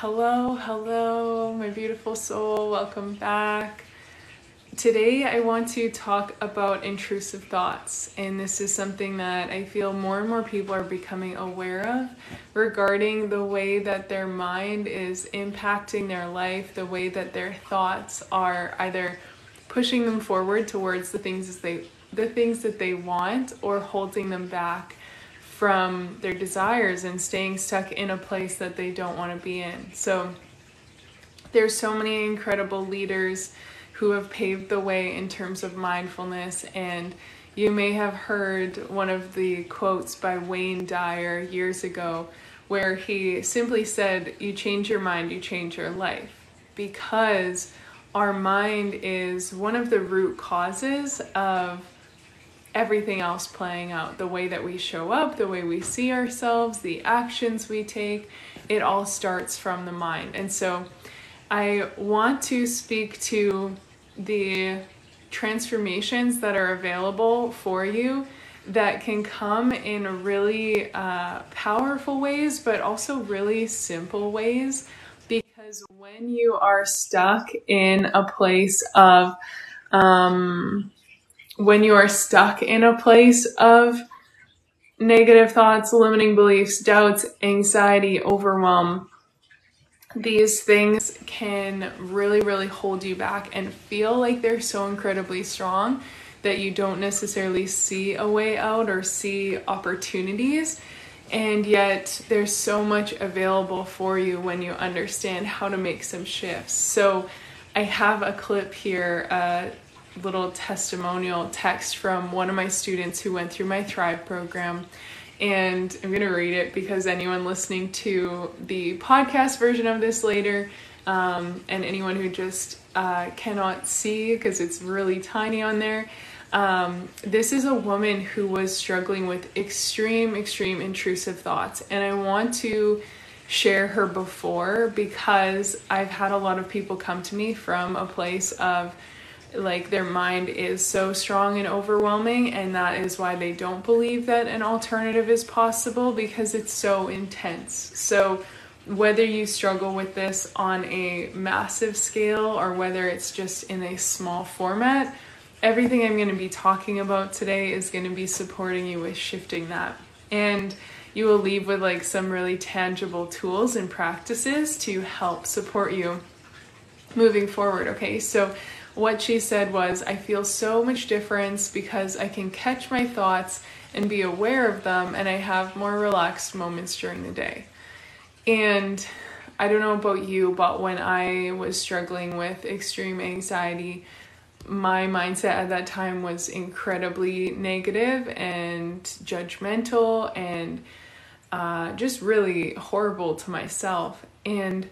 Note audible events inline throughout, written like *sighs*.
Hello, hello, my beautiful soul. Welcome back. Today, I want to talk about intrusive thoughts, and this is something that I feel more and more people are becoming aware of regarding the way that their mind is impacting their life, the way that their thoughts are either pushing them forward towards the things they the things that they want or holding them back from their desires and staying stuck in a place that they don't want to be in. So there's so many incredible leaders who have paved the way in terms of mindfulness and you may have heard one of the quotes by Wayne Dyer years ago where he simply said, You change your mind, you change your life. Because our mind is one of the root causes of everything else playing out the way that we show up, the way we see ourselves, the actions we take. It all starts from the mind. And so I want to speak to the transformations that are available for you that can come in really uh, powerful ways, but also really simple ways. Because when you are stuck in a place of, um, when you are stuck in a place of negative thoughts, limiting beliefs, doubts, anxiety, overwhelm, these things can really, really hold you back and feel like they're so incredibly strong that you don't necessarily see a way out or see opportunities. And yet, there's so much available for you when you understand how to make some shifts. So, I have a clip here. Uh, little testimonial text from one of my students who went through my Thrive program. And I'm going to read it because anyone listening to the podcast version of this later, um, and anyone who just uh, cannot see because it's really tiny on there, um, this is a woman who was struggling with extreme, extreme intrusive thoughts. And I want to share her before because I've had a lot of people come to me from a place of like their mind is so strong and overwhelming and that is why they don't believe that an alternative is possible because it's so intense. So whether you struggle with this on a massive scale or whether it's just in a small format everything i'm going to be talking about today is going to be supporting you with shifting that. And you will leave with like some really tangible tools and practices to help support you moving forward okay? So what she said was, I feel so much difference because I can catch my thoughts and be aware of them, and I have more relaxed moments during the day. And I don't know about you, but when I was struggling with extreme anxiety, my mindset at that time was incredibly negative and judgmental and uh, just really horrible to myself. And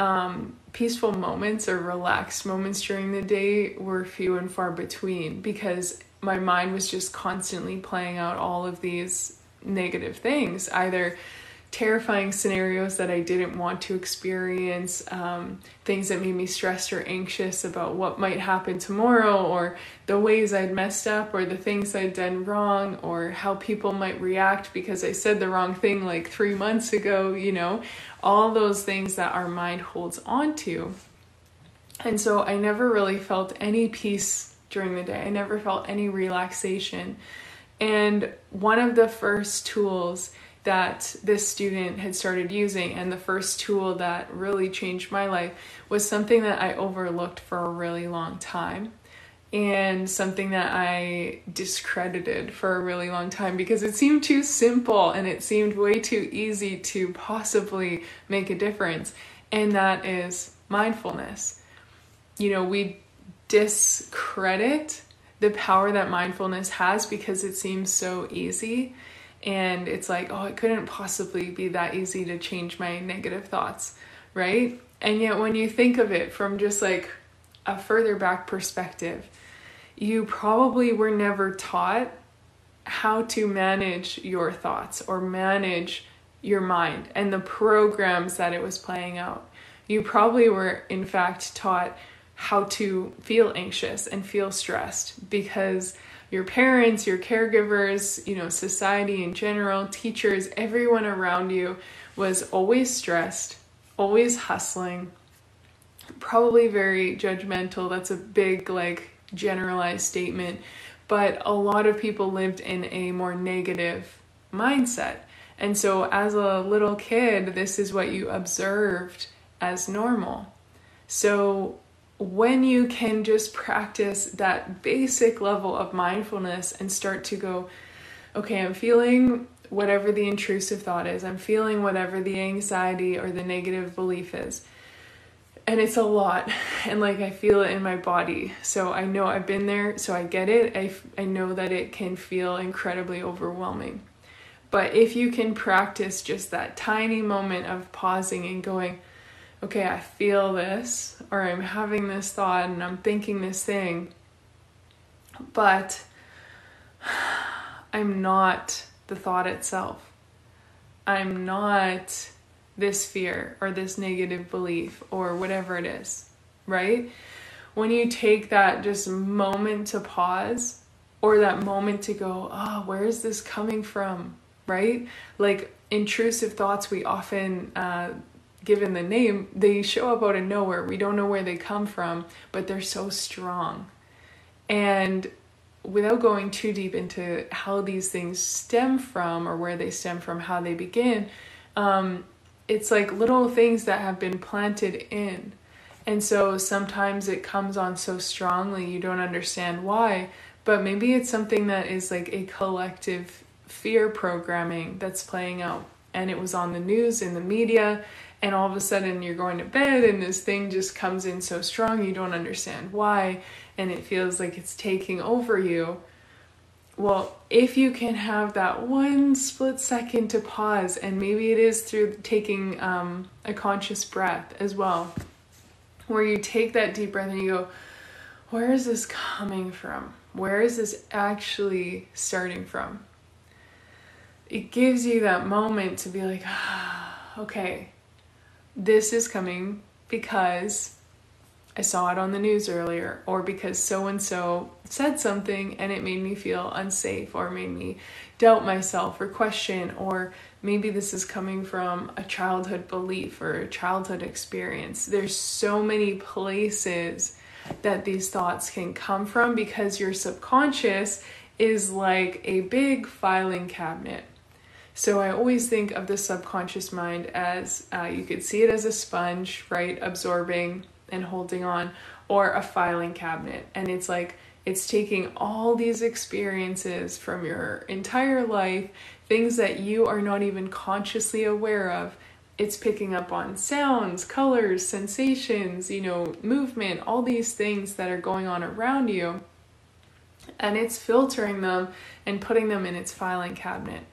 um, peaceful moments or relaxed moments during the day were few and far between because my mind was just constantly playing out all of these negative things, either terrifying scenarios that I didn't want to experience, um, things that made me stressed or anxious about what might happen tomorrow, or the ways I'd messed up, or the things I'd done wrong, or how people might react because I said the wrong thing like three months ago, you know, all those things that our mind holds on to. And so I never really felt any peace during the day, I never felt any relaxation. And one of the first tools that this student had started using, and the first tool that really changed my life was something that I overlooked for a really long time and something that I discredited for a really long time because it seemed too simple and it seemed way too easy to possibly make a difference, and that is mindfulness. You know, we discredit the power that mindfulness has because it seems so easy and it's like oh it couldn't possibly be that easy to change my negative thoughts right? And yet when you think of it from just like a further back perspective you probably were never taught how to manage your thoughts or manage your mind and the programs that it was playing out. You probably were in fact taught how to feel anxious and feel stressed because your parents, your caregivers, you know, society in general, teachers, everyone around you was always stressed, always hustling, probably very judgmental. That's a big, like, generalized statement. But a lot of people lived in a more negative mindset. And so, as a little kid, this is what you observed as normal. So, when you can just practice that basic level of mindfulness and start to go, okay, I'm feeling whatever the intrusive thought is, I'm feeling whatever the anxiety or the negative belief is. And it's a lot, *laughs* and like I feel it in my body. So I know I've been there, so I get it. I, I know that it can feel incredibly overwhelming. But if you can practice just that tiny moment of pausing and going, okay, I feel this, or I'm having this thought and I'm thinking this thing, but *sighs* I'm not the thought itself. I'm not this fear or this negative belief or whatever it is, right? When you take that just moment to pause or that moment to go, oh, where is this coming from, right? Like intrusive thoughts, we often uh, given the name, they show up out of nowhere. We don't know where they come from, but they're so strong. And without going too deep into how these things stem from or where they stem from, how they begin, um, it's like little things that have been planted in. And so sometimes it comes on so strongly, you don't understand why, but maybe it's something that is like a collective fear programming that's playing out. And it was on the news, in the media, and all of a sudden you're going to bed and this thing just comes in so strong you don't understand why and it feels like it's taking over you. Well if you can have that one split second to pause and maybe it is through taking um, a conscious breath as well where you take that deep breath and you go where is this coming from? Where is this actually starting from? It gives you that moment to be like ah, okay this is coming because I saw it on the news earlier, or because so and so said something and it made me feel unsafe, or made me doubt myself or question, or maybe this is coming from a childhood belief or a childhood experience. There's so many places that these thoughts can come from because your subconscious is like a big filing cabinet so I always think of the subconscious mind as uh, you could see it as a sponge, right, absorbing and holding on, or a filing cabinet. And it's like it's taking all these experiences from your entire life, things that you are not even consciously aware of. It's picking up on sounds, colors, sensations, you know, movement, all these things that are going on around you. And it's filtering them and putting them in its filing cabinet.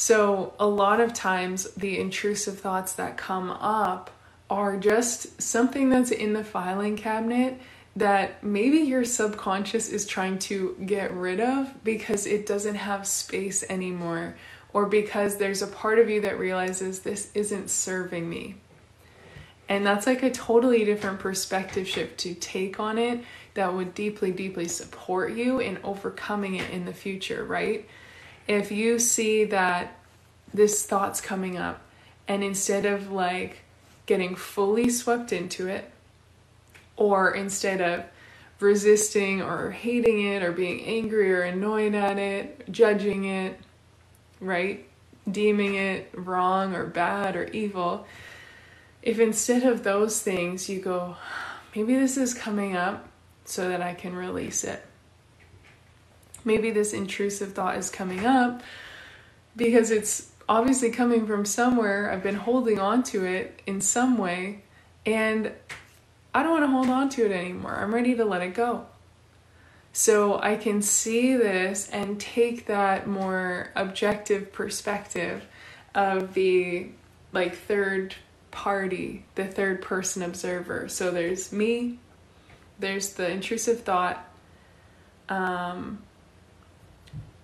So, a lot of times, the intrusive thoughts that come up are just something that's in the filing cabinet that maybe your subconscious is trying to get rid of because it doesn't have space anymore, or because there's a part of you that realizes this isn't serving me. And that's like a totally different perspective shift to take on it that would deeply, deeply support you in overcoming it in the future, right? If you see that this thought's coming up and instead of like getting fully swept into it or instead of resisting or hating it or being angry or annoyed at it, judging it, right? Deeming it wrong or bad or evil. If instead of those things you go, maybe this is coming up so that I can release it maybe this intrusive thought is coming up because it's obviously coming from somewhere. I've been holding on to it in some way, and I don't want to hold on to it anymore. I'm ready to let it go. So I can see this and take that more objective perspective of the like third party, the third person observer. So there's me, there's the intrusive thought, um,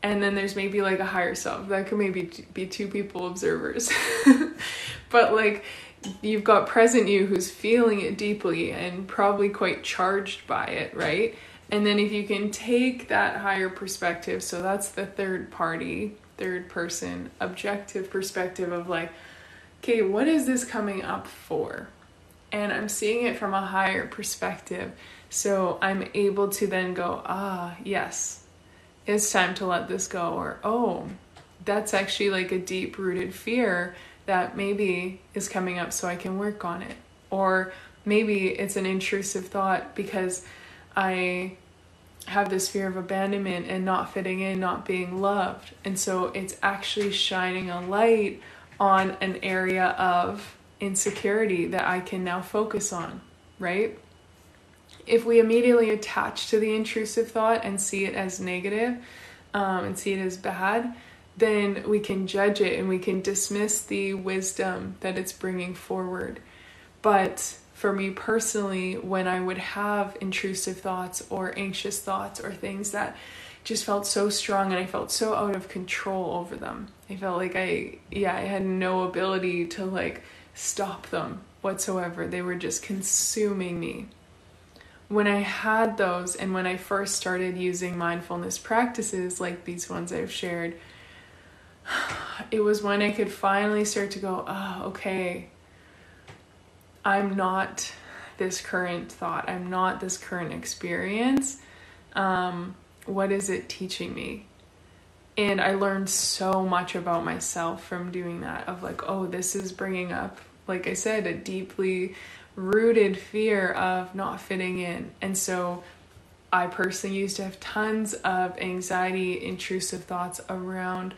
and then there's maybe like a higher self that could maybe be two people observers *laughs* but like you've got present you who's feeling it deeply and probably quite charged by it right and then if you can take that higher perspective so that's the third party third person objective perspective of like okay, what is this coming up for? And I'm seeing it from a higher perspective. So I'm able to then go, ah, yes, it's time to let this go. Or, oh, that's actually like a deep rooted fear that maybe is coming up so I can work on it. Or maybe it's an intrusive thought because I have this fear of abandonment and not fitting in, not being loved. And so it's actually shining a light on an area of insecurity that I can now focus on, right? If we immediately attach to the intrusive thought and see it as negative um, and see it as bad, then we can judge it and we can dismiss the wisdom that it's bringing forward. But for me personally, when I would have intrusive thoughts or anxious thoughts or things that just felt so strong and I felt so out of control over them. I felt like I, yeah, I had no ability to like stop them whatsoever. They were just consuming me. When I had those and when I first started using mindfulness practices like these ones I've shared, *sighs* it was when I could finally start to go, oh, okay, I'm not this current thought, I'm not this current experience. Um, what is it teaching me? And I learned so much about myself from doing that of like, oh, this is bringing up, like I said, a deeply rooted fear of not fitting in. And so I personally used to have tons of anxiety, intrusive thoughts around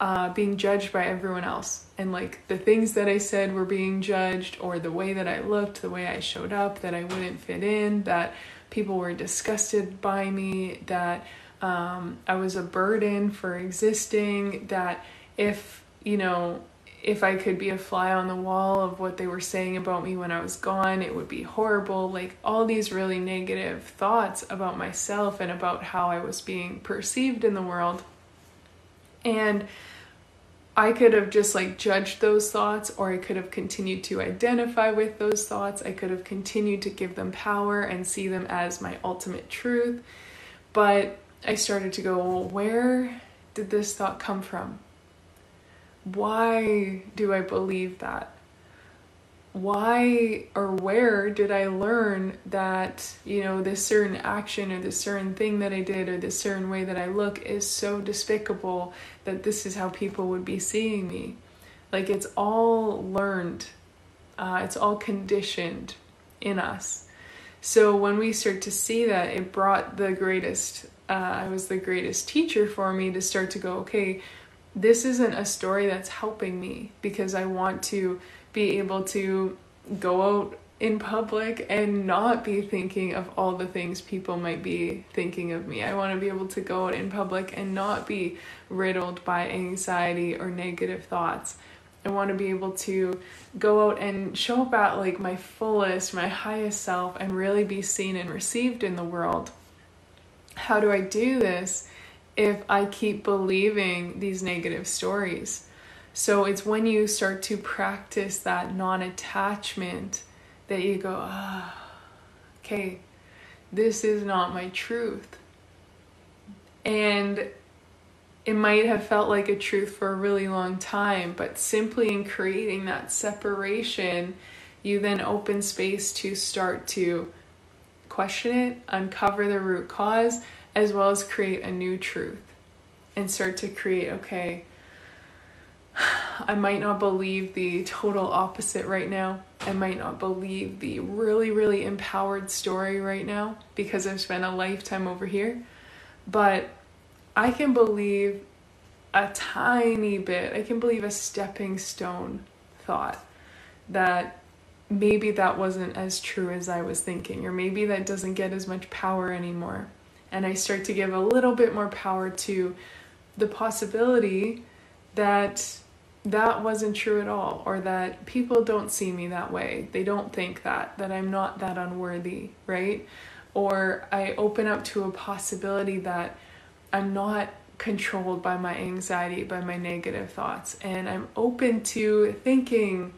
uh, being judged by everyone else. And like the things that I said were being judged, or the way that I looked, the way I showed up, that I wouldn't fit in, that people were disgusted by me, that um, I was a burden for existing, that if, you know, if I could be a fly on the wall of what they were saying about me when I was gone, it would be horrible. Like all these really negative thoughts about myself and about how I was being perceived in the world. And I could have just like judged those thoughts, or I could have continued to identify with those thoughts. I could have continued to give them power and see them as my ultimate truth. But I started to go, well, where did this thought come from? Why do I believe that? why or where did I learn that, you know, this certain action or this certain thing that I did or this certain way that I look is so despicable that this is how people would be seeing me? Like it's all learned, uh, it's all conditioned in us. So when we start to see that, it brought the greatest, uh, I was the greatest teacher for me to start to go, okay, this isn't a story that's helping me because I want to be able to go out in public and not be thinking of all the things people might be thinking of me. I want to be able to go out in public and not be riddled by anxiety or negative thoughts. I want to be able to go out and show up at like my fullest, my highest self and really be seen and received in the world. How do I do this if I keep believing these negative stories? So it's when you start to practice that non attachment that you go, ah, okay, this is not my truth. And it might have felt like a truth for a really long time, but simply in creating that separation, you then open space to start to question it, uncover the root cause, as well as create a new truth and start to create, okay, I might not believe the total opposite right now. I might not believe the really, really empowered story right now because I've spent a lifetime over here. But I can believe a tiny bit, I can believe a stepping stone thought that maybe that wasn't as true as I was thinking, or maybe that doesn't get as much power anymore. And I start to give a little bit more power to the possibility that that wasn't true at all or that people don't see me that way. They don't think that that i'm not that unworthy right? Or i open up to a possibility that i'm not controlled by my anxiety by my negative thoughts and i'm open to thinking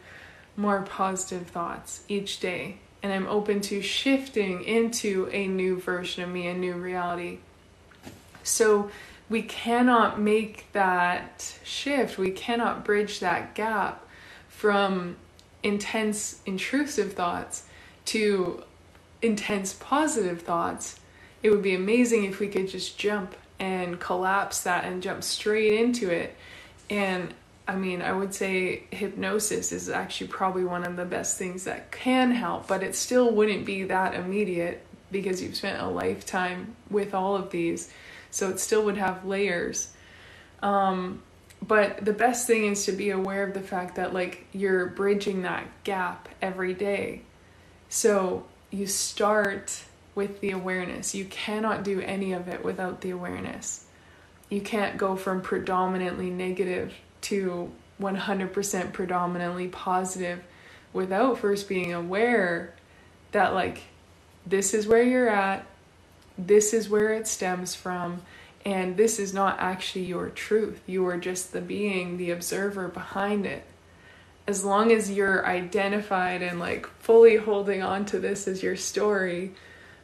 more positive thoughts each day and i'm open to shifting into a new version of me a new reality so we cannot make that shift, we cannot bridge that gap from intense intrusive thoughts to intense positive thoughts, it would be amazing if we could just jump and collapse that and jump straight into it. And I mean, I would say hypnosis is actually probably one of the best things that can help, but it still wouldn't be that immediate because you've spent a lifetime with all of these. So it still would have layers. Um, but the best thing is to be aware of the fact that like you're bridging that gap every day. So you start with the awareness. You cannot do any of it without the awareness. You can't go from predominantly negative to 100% predominantly positive without first being aware that like this is where you're at, this is where it stems from, and this is not actually your truth. You are just the being, the observer behind it. As long as you're identified and like fully holding on to this as your story,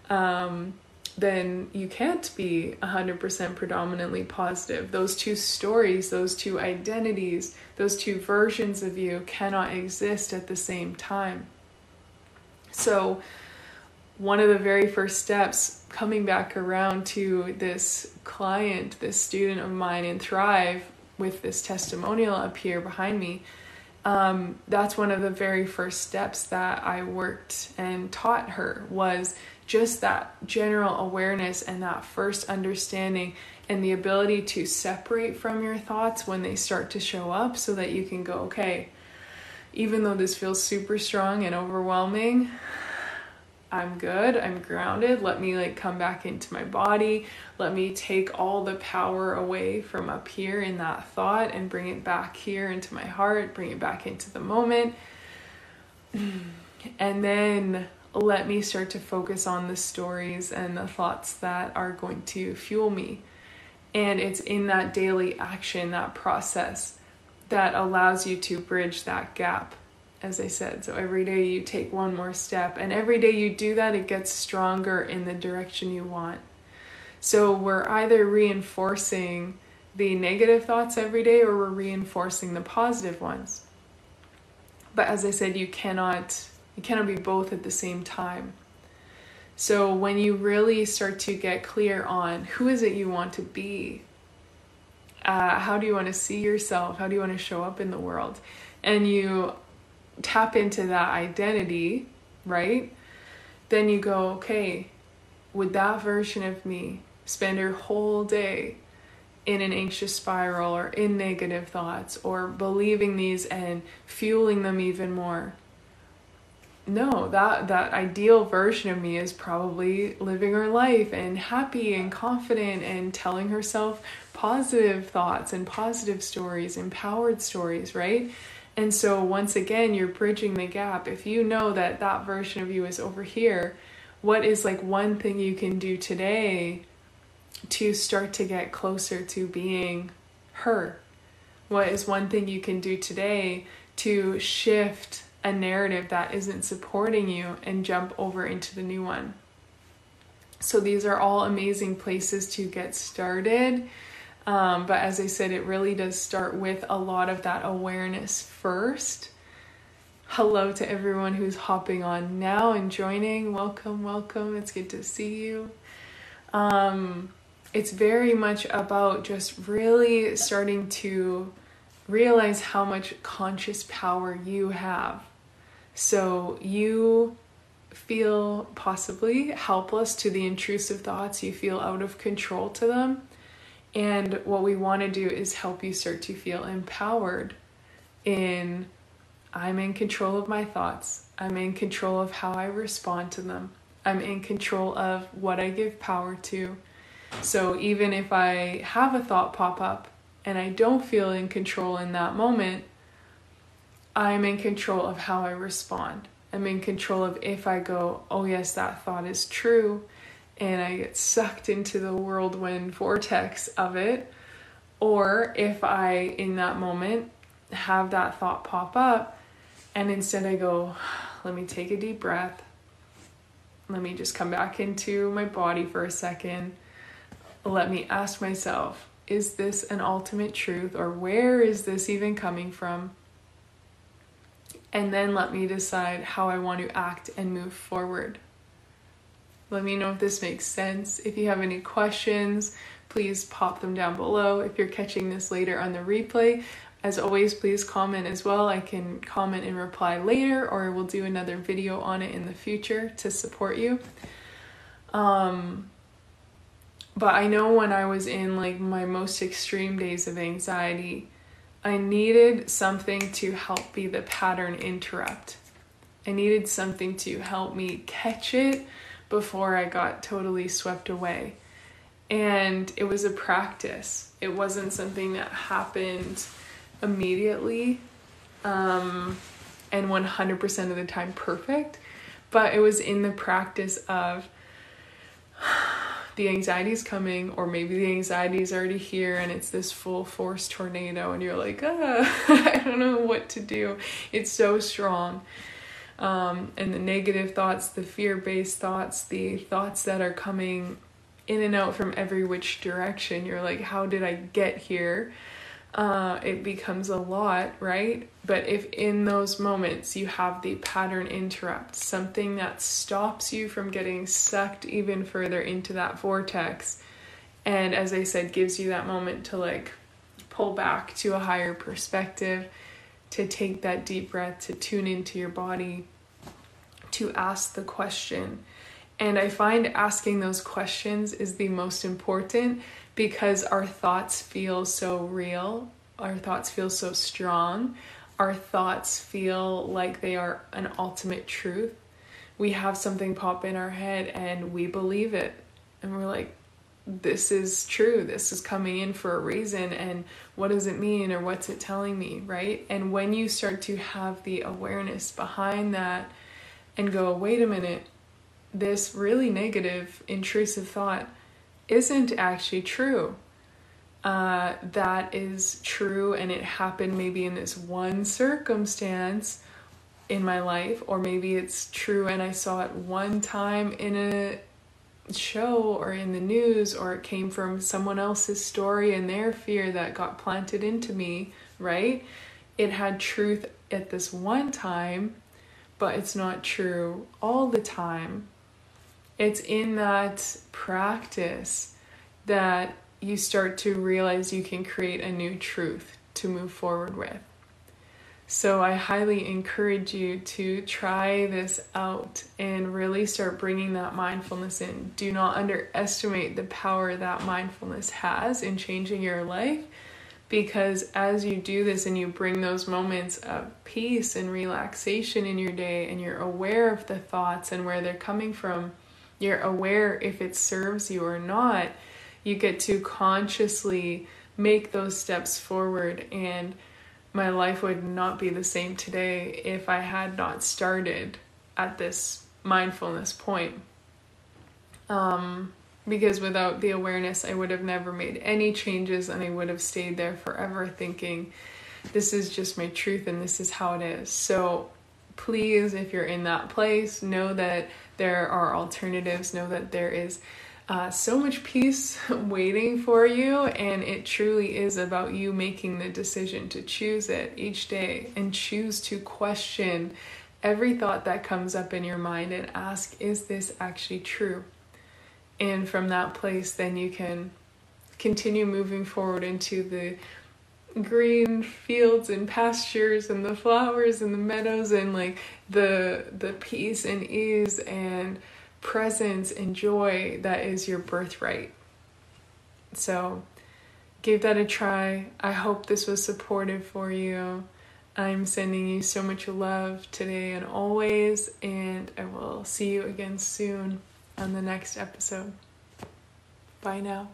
um, then you can't be 100% predominantly positive. Those two stories, those two identities, those two versions of you cannot exist at the same time. So, one of the very first steps coming back around to this client, this student of mine in Thrive with this testimonial up here behind me, um, that's one of the very first steps that I worked and taught her was just that general awareness and that first understanding and the ability to separate from your thoughts when they start to show up so that you can go, okay, even though this feels super strong and overwhelming, I'm good, I'm grounded. Let me like come back into my body. Let me take all the power away from up here in that thought and bring it back here into my heart, bring it back into the moment. *clears throat* And then let me start to focus on the stories and the thoughts that are going to fuel me. And it's in that daily action, that process, that allows you to bridge that gap as I said. So every day you take one more step, and every day you do that, it gets stronger in the direction you want. So we're either reinforcing the negative thoughts every day or we're reinforcing the positive ones. But as I said, you cannot you cannot be both at the same time. So when you really start to get clear on who is it you want to be, uh, how do you want to see yourself, how do you want to show up in the world, and you tap into that identity, right? Then you go, okay, would that version of me spend her whole day in an anxious spiral or in negative thoughts or believing these and fueling them even more? No, that that ideal version of me is probably living her life and happy and confident and telling herself positive thoughts and positive stories, empowered stories, right? And so, once again, you're bridging the gap. If you know that that version of you is over here, what is like one thing you can do today to start to get closer to being her? What is one thing you can do today to shift a narrative that isn't supporting you and jump over into the new one? So, these are all amazing places to get started. Um, but as I said, it really does start with a lot of that awareness first. Hello to everyone who's hopping on now and joining. Welcome, welcome. It's good to see you. Um, it's very much about just really starting to realize how much conscious power you have. So you feel possibly helpless to the intrusive thoughts, you feel out of control to them and what we want to do is help you start to feel empowered in I'm in control of my thoughts. I'm in control of how I respond to them. I'm in control of what I give power to. So even if I have a thought pop up and I don't feel in control in that moment, I'm in control of how I respond. I'm in control of if I go, oh, yes, that thought is true and I get sucked into the whirlwind vortex of it, or if I, in that moment, have that thought pop up, and instead I go, let me take a deep breath, let me just come back into my body for a second, let me ask myself, is this an ultimate truth, or where is this even coming from? And then let me decide how I want to act and move forward. Let me know if this makes sense. If you have any questions, please pop them down below. If you're catching this later on the replay, as always, please comment as well. I can comment and reply later, or we'll do another video on it in the future to support you. Um, but I know when I was in like my most extreme days of anxiety, I needed something to help be the pattern interrupt. I needed something to help me catch it before I got totally swept away. And it was a practice. It wasn't something that happened immediately um, and 100% of the time perfect, but it was in the practice of the anxiety is coming, or maybe the anxiety is already here and it's this full force tornado, and you're like, ah, *laughs* I don't know what to do. It's so strong. Um, and the negative thoughts, the fear based thoughts, the thoughts that are coming in and out from every which direction. You're like, how did I get here? Uh, it becomes a lot, right? But if in those moments you have the pattern interrupt, something that stops you from getting sucked even further into that vortex, and as I said, gives you that moment to like pull back to a higher perspective, to take that deep breath, to tune into your body, to ask the question. And I find asking those questions is the most important because our thoughts feel so real, our thoughts feel so strong, our thoughts feel like they are an ultimate truth. We have something pop in our head and we believe it, and we're like, this is true. This is coming in for a reason. And what does it mean or what's it telling me, right? And when you start to have the awareness behind that and go, wait a minute, this really negative, intrusive thought isn't actually true. Uh, that is true, and it happened maybe in this one circumstance in my life, or maybe it's true and I saw it one time in a show or in the news, or it came from someone else's story and their fear that got planted into me, right? It had truth at this one time, but it's not true all the time. It's in that practice that you start to realize you can create a new truth to move forward with. So, I highly encourage you to try this out and really start bringing that mindfulness in. Do not underestimate the power that mindfulness has in changing your life because as you do this and you bring those moments of peace and relaxation in your day and you're aware of the thoughts and where they're coming from, you're aware if it serves you or not, you get to consciously make those steps forward. And my life would not be the same today if I had not started at this mindfulness point. Um, because without the awareness, I would have never made any changes and I would have stayed there forever thinking, this is just my truth and this is how it is. So please, if you're in that place, know that there are alternatives, know that there is uh, so much peace *laughs* waiting for you, and it truly is about you making the decision to choose it each day and choose to question every thought that comes up in your mind and ask, Is this actually true? And from that place, then you can continue moving forward into the green fields and pastures and the flowers and the meadows and like the the peace and ease and presence and joy that is your birthright. So give that a try. I hope this was supportive for you. I'm sending you so much love today and always, and I will see you again soon on the next episode. Bye now.